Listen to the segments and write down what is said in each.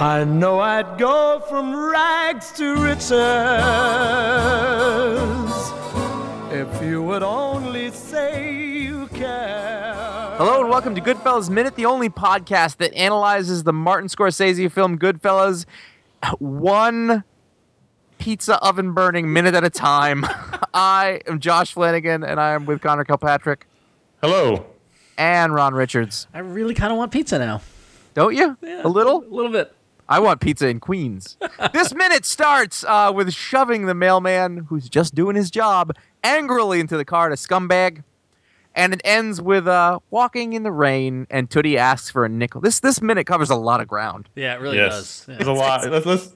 I know I'd go from rags to riches if you would only say you care. Hello and welcome to Goodfellas Minute, the only podcast that analyzes the Martin Scorsese film Goodfellas one pizza oven burning minute at a time. I am Josh Flanagan and I am with Conor Kilpatrick Hello. and Ron Richards. I really kind of want pizza now. Don't you? Yeah, a little? A little bit. I want pizza in Queens. this minute starts uh, with shoving the mailman, who's just doing his job, angrily into the car to scumbag. And it ends with uh, walking in the rain, and Tootie asks for a nickel. This this minute covers a lot of ground. Yeah, it really Yes. does. Yeah. There's a lot. Let's, let's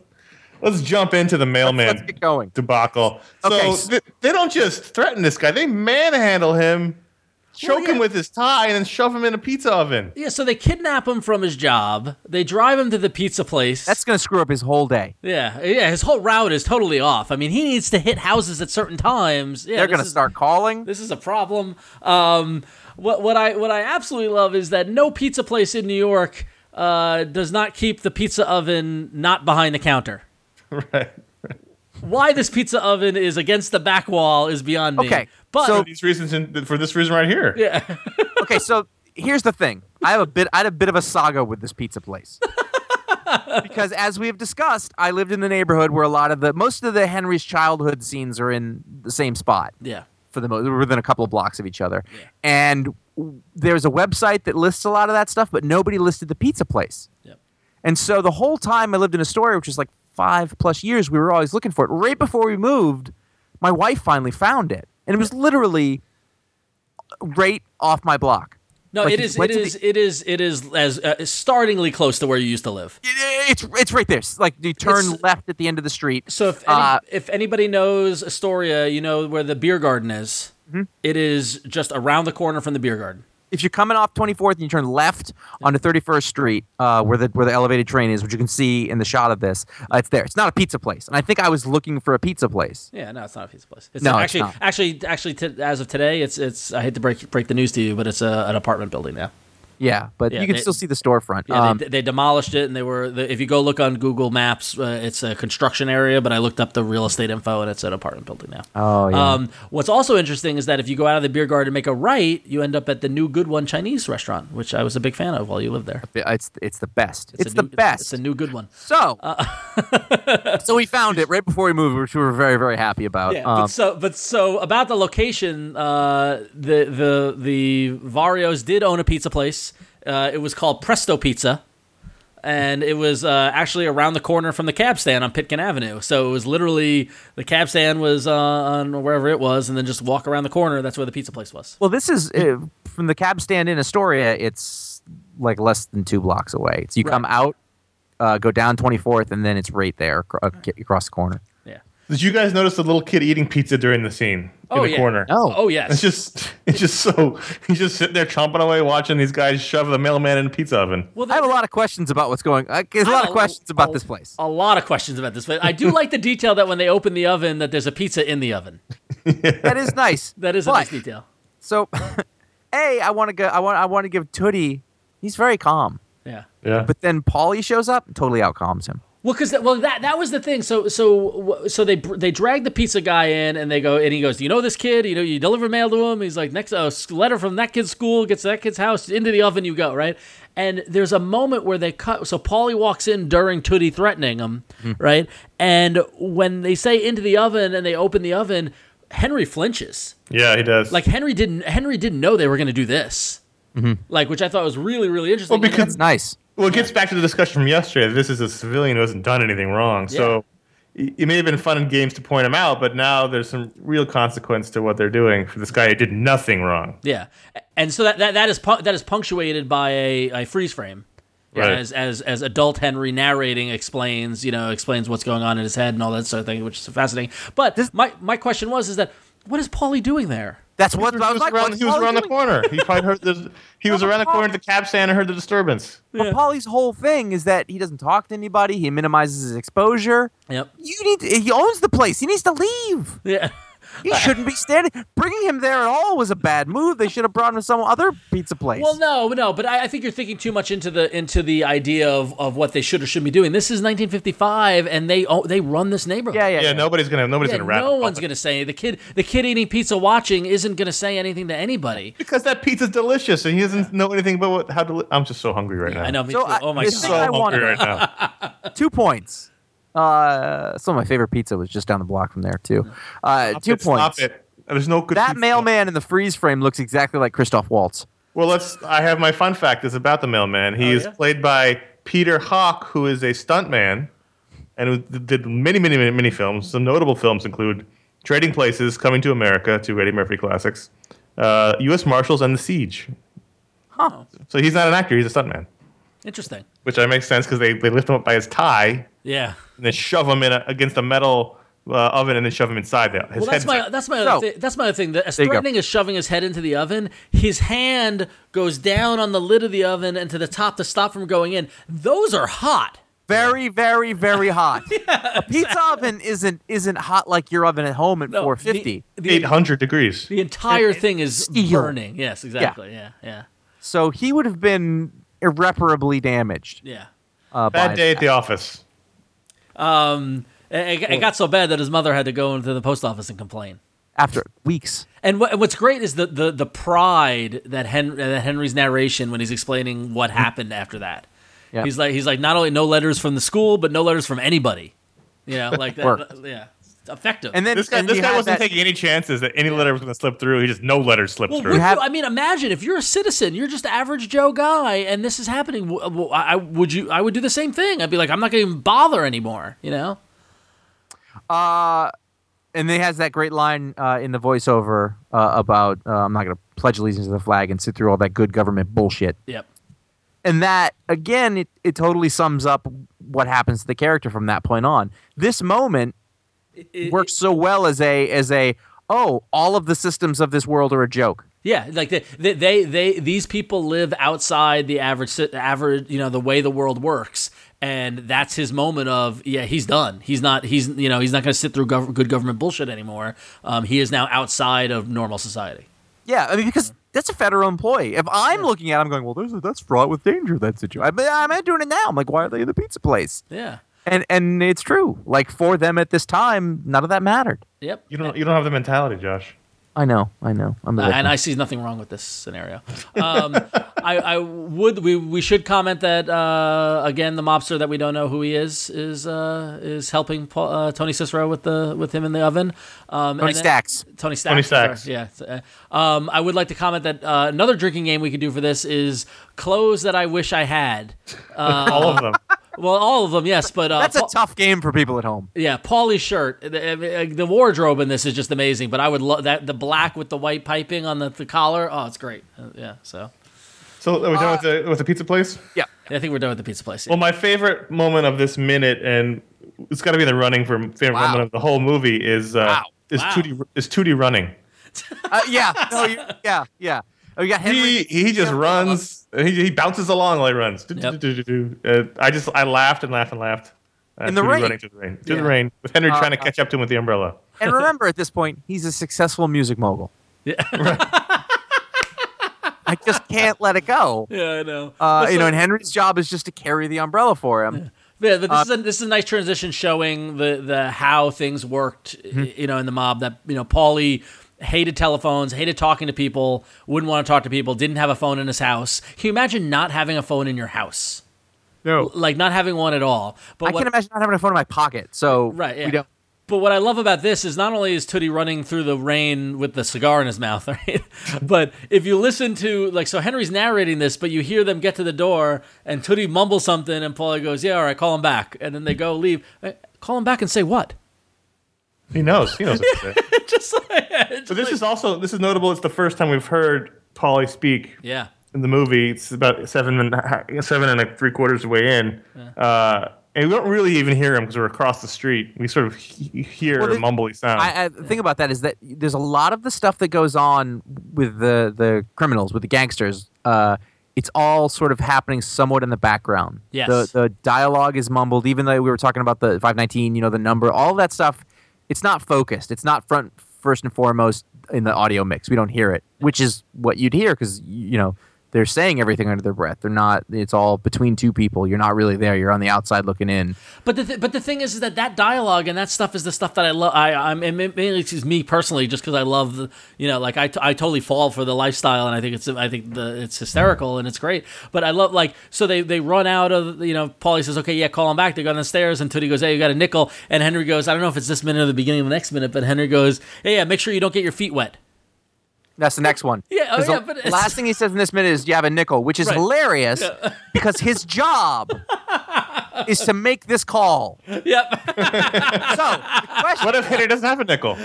let's jump into the mailman Let's get going. debacle. So Okay, th- they don't just threaten this guy; they manhandle him, choke Well, yeah. him with his tie, and then shove him in a pizza oven. Yeah, so they kidnap him from his job. They drive him to the pizza place. That's going to screw up his whole day. yeah, yeah. His whole route is totally off. I mean, he needs to hit houses at certain times. Yeah, They're going to start calling. This is a problem. Um, what what I what I absolutely love is that no pizza place in New York uh, does not keep the pizza oven not behind the counter. right. Why this pizza oven is against the back wall is beyond me. Okay, but so- For these reasons, and for this reason right here. Yeah. okay, so here's the thing. I have a bit. I had a bit of a saga with this pizza place. because as we have discussed, I lived in the neighborhood where a lot of the most of the Henry's childhood scenes are in the same spot Yeah. for the most within a couple of blocks of each other. yeah. And there's a website that lists a lot of that stuff, but nobody listed the pizza place. Yep. And so the whole time I lived in Astoria, which is like five plus years, we were always looking for it. Right before we moved, my wife finally found it, and it was literally right off my block. No, Like, it is. It is. It is. It is as uh, startlingly close to where you used to live. It- it's it's right there. It's like you turn It's- left at the end of the street. So if any, Uh, if anybody knows Astoria, you know where the beer garden is. Mm-hmm. It is just around the corner from the beer garden. If you're coming off 24th and you turn left onto 31st Street, uh, where the where the elevated train is, which you can see in the shot of this, uh, it's there. It's not a pizza place, and I think I was looking for a pizza place. Yeah, no, it's not a pizza place. It's No, it's actually, not. actually, actually, t- as of today, it's it's. I hate to break break the news to you, but it's a, an apartment building now. Yeah, but Yeah, you can they- still see the storefront. Yeah, um, they, they demolished it, and they were. The, if you go look on Google Maps, uh, it's a construction area. But I looked up the real estate info, and it's an apartment building now. Oh, yeah. Um, what's also interesting is that if you go out of the beer garden and make a right, you end up at the new Good One Chinese restaurant, which I was a big fan of while you lived there. it's it's the best. It's, a the new- best. It's a new good one. so, so we found it right before we moved, which we were very very happy about. Yeah, Um, but so but so about the location, uh, the the the Varios did own a pizza place. Uh, it was called Presto Pizza, and it was uh, actually around the corner from the cab stand on Pitkin Avenue. So it was literally the cab stand was uh, on wherever it was, and then just walk around the corner. That's where the pizza place was. well, this is uh, from the cab stand in Astoria. It's like less than two blocks away. So you come out, uh, go down 24th, and then it's right there uh, across the corner. Yeah. Did you guys notice the little kid eating pizza during the scene Oh, in the yeah. corner? Oh. Oh yes. It's just, it's just so. He's just sitting there chomping away, watching these guys shove the mailman in a pizza oven. well, I have a lot of questions about what's going. Uh, there's a lot of Oh, questions about oh, this place. A lot of questions about this, but I do like the detail that when they open the oven, that there's a pizza in the oven. That is nice. That is a nice detail. So, a, I want to go. I want. I want to give Tootie. He's very calm, Yeah. Yeah. but then Paulie shows up, and totally outcalms him. Well, because well that that was the thing. So so so they they drag the pizza guy in and they go and he goes, "Do you know this kid? You know you deliver mail to him." He's like, "Next uh, letter from that kid's school gets to that kid's house into the oven you go." Right. And there's a moment where they cut. So Paulie walks in during Tootie threatening him, right? And when they say into the oven and they open the oven, Henry flinches. yeah, he does. Like Henry didn't Henry didn't know they were going to do this. Like, which I thought was really really interesting. Well, because- It's nice. Well, it gets back to the discussion from yesterday. that This is a civilian who hasn't done anything wrong. So it may have been fun and games to point him out, but now there's some real consequence to what they're doing for this guy who did nothing wrong. Yeah, and so that that, that is that is punctuated by a, a freeze frame, Right. as as as adult Henry narrating explains, you know, explains what's going on in his head and all that sort of thing, which is fascinating. But my my question was, is that what is Paulie doing there? That's what He I was, was like. around, he was Paulie around the corner. He probably heard this. He was around the corner at the cab stand and heard the disturbance. But Paulie's whole thing is that he doesn't talk to anybody. He minimizes his exposure. Yep. You need. To, he owns the place. He needs to leave. Yeah. He shouldn't be standing. Bringing him there at all was a bad move. They should have brought him to some other pizza place. Well, no, no, but I, I think you're thinking too much into the into the idea of, of what they should or shouldn't be doing. This is 1955, and they oh, they run this neighborhood. yeah, yeah, Yeah, yeah. nobody's gonna nobody's Yeah, gonna wrap. no one's gonna say the kid the kid eating pizza watching isn't gonna say anything to anybody. because that pizza's delicious and he doesn't know anything about what, how. Deli- I'm just so hungry right now. I know. Me So too. Oh I- oh my this god. thing So I hungry wanted- right now. Two points. Uh, some of my favorite pizza was just down the block from there too. Uh, Stop two it, stop points. it. There's no good. That pizza. mailman in the freeze frame looks exactly like Christoph Waltz. Well, let's. I have my fun fact. is about the mailman. He Oh, is yeah? played by Peter Hawk, who is a stuntman, and who did many, many, many, many films. Some notable films include Trading Places, Coming to America, two Eddie Murphy classics, uh, U.S. Marshals, and The Siege. Huh. So he's not an actor; he's a stuntman, Interesting. which I makes sense because they, they lift him up by his tie Yeah. and then shove him in a, against a metal uh, oven and then shove him inside there. His Well, that's my that's my So- other thing. That's my other thing. That as There threatening as shoving his head into the oven, his hand goes down on the lid of the oven and to the top to stop from going in. Those are hot. Very, very, very hot. a pizza oven isn't isn't hot like your oven at home at No, 450. The, the, 800 degrees. the entire thing is Steel. burning. Yes, exactly. Yeah, yeah, So he would have been irreparably damaged. yeah. Uh, Bad by day at the office. Um, it, it got so bad that his mother had to go into the post office and complain. after weeks. And what, what's great is the, the, the pride that, Hen, that Henry's narration when he's explaining what happened after that. Yeah. He's like he's like not only no letters from the school, but no letters from anybody. You know, like that. Worked. yeah, it's effective. And then This guy, this guy wasn't that- taking any chances that any letter was going to slip through. He just no letters slipped well, through. would have- you, I mean, imagine if you're a citizen, you're just average Joe guy, and this is happening. w- w- I, I- would you? I would do the same thing. I'd be like, I'm not going to even bother anymore. You know? Uh, and then he has that great line uh, in the voiceover uh, about uh, I'm not going to pledge allegiance to the flag and sit through all that good government bullshit. Yep. And that again, it, it totally sums up what happens to the character from that point on. This moment It- works so well as a as a oh, all of the systems of this world are a joke. Yeah, like they, they, they, they, these people live outside the average, average, you know, the way the world works, and that's his moment of, yeah, he's done. He's not, he's, you know, he's not going to sit through gov- good government bullshit anymore. Um, he is now outside of normal society. Yeah, I mean because that's a federal employee. If I'm looking at, it, I'm going, well, there's a, that's fraught with danger. That situation. I, I'm doing it now. I'm like, why are they in the pizza place? Yeah. And and it's true. Like for them at this time, none of that mattered. Yep. you don't you don't have the mentality, Josh. I know, I know. I'm Uh, and. I see nothing wrong with this scenario. Um, I, I would we we should comment that uh, again the mobster that we don't know who he is is uh, is helping Paul, uh, Tony Cicero with the with him in the oven. Um, Tony and then- Stacks. Tony Stacks. Tony sorry. Stacks. Yeah. uh, Um, I would like to comment that uh, another drinking game we could do for this is clothes that I wish I had. All of them. Well, all of them, yes, but uh, That's a Paul- tough game for people at home. yeah, Paulie's shirt. The, the wardrobe in this is just amazing. But I would love that the black with the white piping on the, the collar. Oh, it's great. Uh, yeah. So So are we done with the with the pizza place? Yeah. I think we're done with the pizza place. Well, my favorite moment of this minute, and it's got to be the running for favorite Wow. moment of the whole movie is uh, Wow. is Wow. Tootie is Tootie running. Uh, yeah. No, you, yeah. Yeah. Oh, you got Henry. He he just runs. He, he bounces along while he runs. Yep. Uh, I just I laughed and laughed and laughed. Uh, In the rain. running to the rain. To Yeah. the rain with Henry Uh, trying to uh, catch up to him with the umbrella. and remember, at this point, he's a successful music mogul. Yeah. I just can't let it go. yeah, I know. Uh, But you so- know, and Henry's job is just to carry the umbrella for him. Yeah, but this Uh, is a this is a nice transition showing the the how things worked, Mm-hmm. you know, in the mob. That you know, Paulie hated telephones, hated talking to people, wouldn't want to talk to people, didn't have a phone in his house. Can you imagine not having a phone in your house? No. Like not having one at all. But I what, can't imagine not having a phone in my pocket. So Right, yeah. we don't. But what I love about this is not only is Tootie running through the rain with the cigar in his mouth, right? but if you listen to like so Henry's narrating this, but you hear them get to the door and Tootie mumbles something and Paulie goes, "Yeah, all right, call him back." And then they go leave. Eh, Call him back and say what? He knows. He knows. What to say. just like, just But this like- is also this is notable. It's the first time we've heard Paulie speak yeah. in the movie. It's about seven and a ha- seven and a three quarters way in, uh, and we don't really even hear him because we're across the street. We sort of he- hear Well, a the- mumbly sound. I, I, the thing about that is that there's a lot of the stuff that goes on with the the criminals, with the gangsters. Uh, it's all sort of happening somewhat in the background. Yes. The the dialogue is mumbled, even though we were talking about the 519, you know, the number, all that stuff. It's not focused. It's not front first and foremost in the audio mix. We don't hear it, which is what you'd hear because you know they're saying everything under their breath. They're not. It's all between two people. You're not really there. You're on the outside looking in. But the th- but the thing is, is that that dialogue and that stuff is the stuff that I love. I I'm mainly just me personally, just because I love the you know like I, t- I totally fall for the lifestyle and I think it's I think the it's hysterical and it's great. But I love like so they they run out of you know Paulie says okay yeah call him back. They go down the stairs and Tootie goes hey you got a nickel and Henry goes I don't know if it's this minute or the beginning of the next minute but Henry goes hey yeah make sure you don't get your feet wet. That's the next one. Yeah, oh, 'Cause yeah, the but it's- last thing he says in this minute is, you have a nickel?" Which is Right. hilarious because his job is to make this call. Yep. So, the question what if Henry doesn't have a nickel?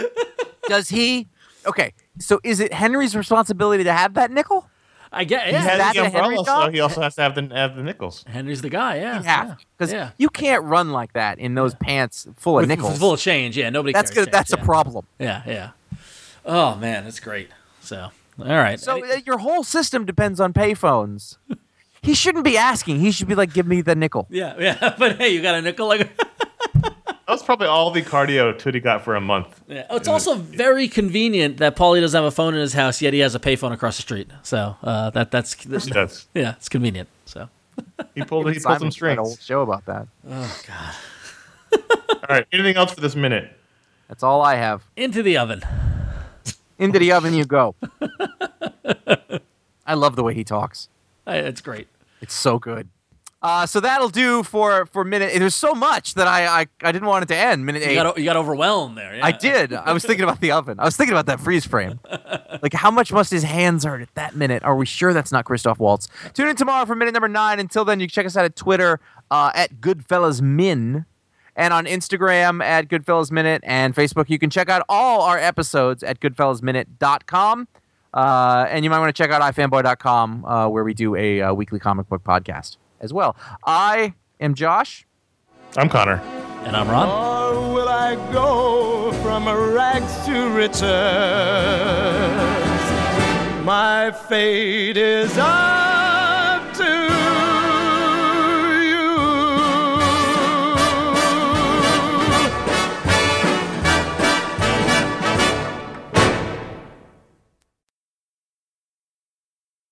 does he? Okay, so is it Henry's responsibility to have that nickel? I get He has that the umbrella, so he also has to have the have the nickels. Henry's the guy. Yeah. Yeah, yeah. because yeah. you can't run like that in those pants full of With- nickels. full of change. Yeah. Nobody. that's carries good. That's change, a problem. Yeah, yeah. Oh man, that's great. So, all right. So uh, your whole system depends on payphones. he shouldn't be asking. He should be like, "Give me the nickel." yeah, yeah. But hey, you got a nickel? Like, That was probably all the cardio Tootie got for a month. yeah. oh, it's also very convenient that Paulie doesn't have a phone in his house, yet he has a payphone across the street. So uh, that that's, that's He does. yeah, it's convenient. So, He pulled he pulled some had a whole show about that. oh god, All right. Anything else for this minute? That's all I have. into the oven. Into the oven you go. I love the way he talks. It's great. It's so good. Uh, so that'll do for for minute. There's so much that I I, I didn't want it to end. Minute You eight. got, you got overwhelmed there. Yeah. I did. I was thinking about the oven. I was thinking about that freeze frame. Like, how much must his hands hurt at that minute? Are we sure that's not Christoph Waltz? Tune in tomorrow for minute number nine. Until then, you can check us out at Twitter uh, at GoodfellasMin and on Instagram at Goodfellas Minute and Facebook. You can check out all our episodes at goodfellasminute.com. Uh, and you might want to check out ifanboy.com uh, where we do a uh, weekly comic book podcast as well. I am Josh. I'm Conor. and I'm Ron. Or will I go from rags to riches? My fate is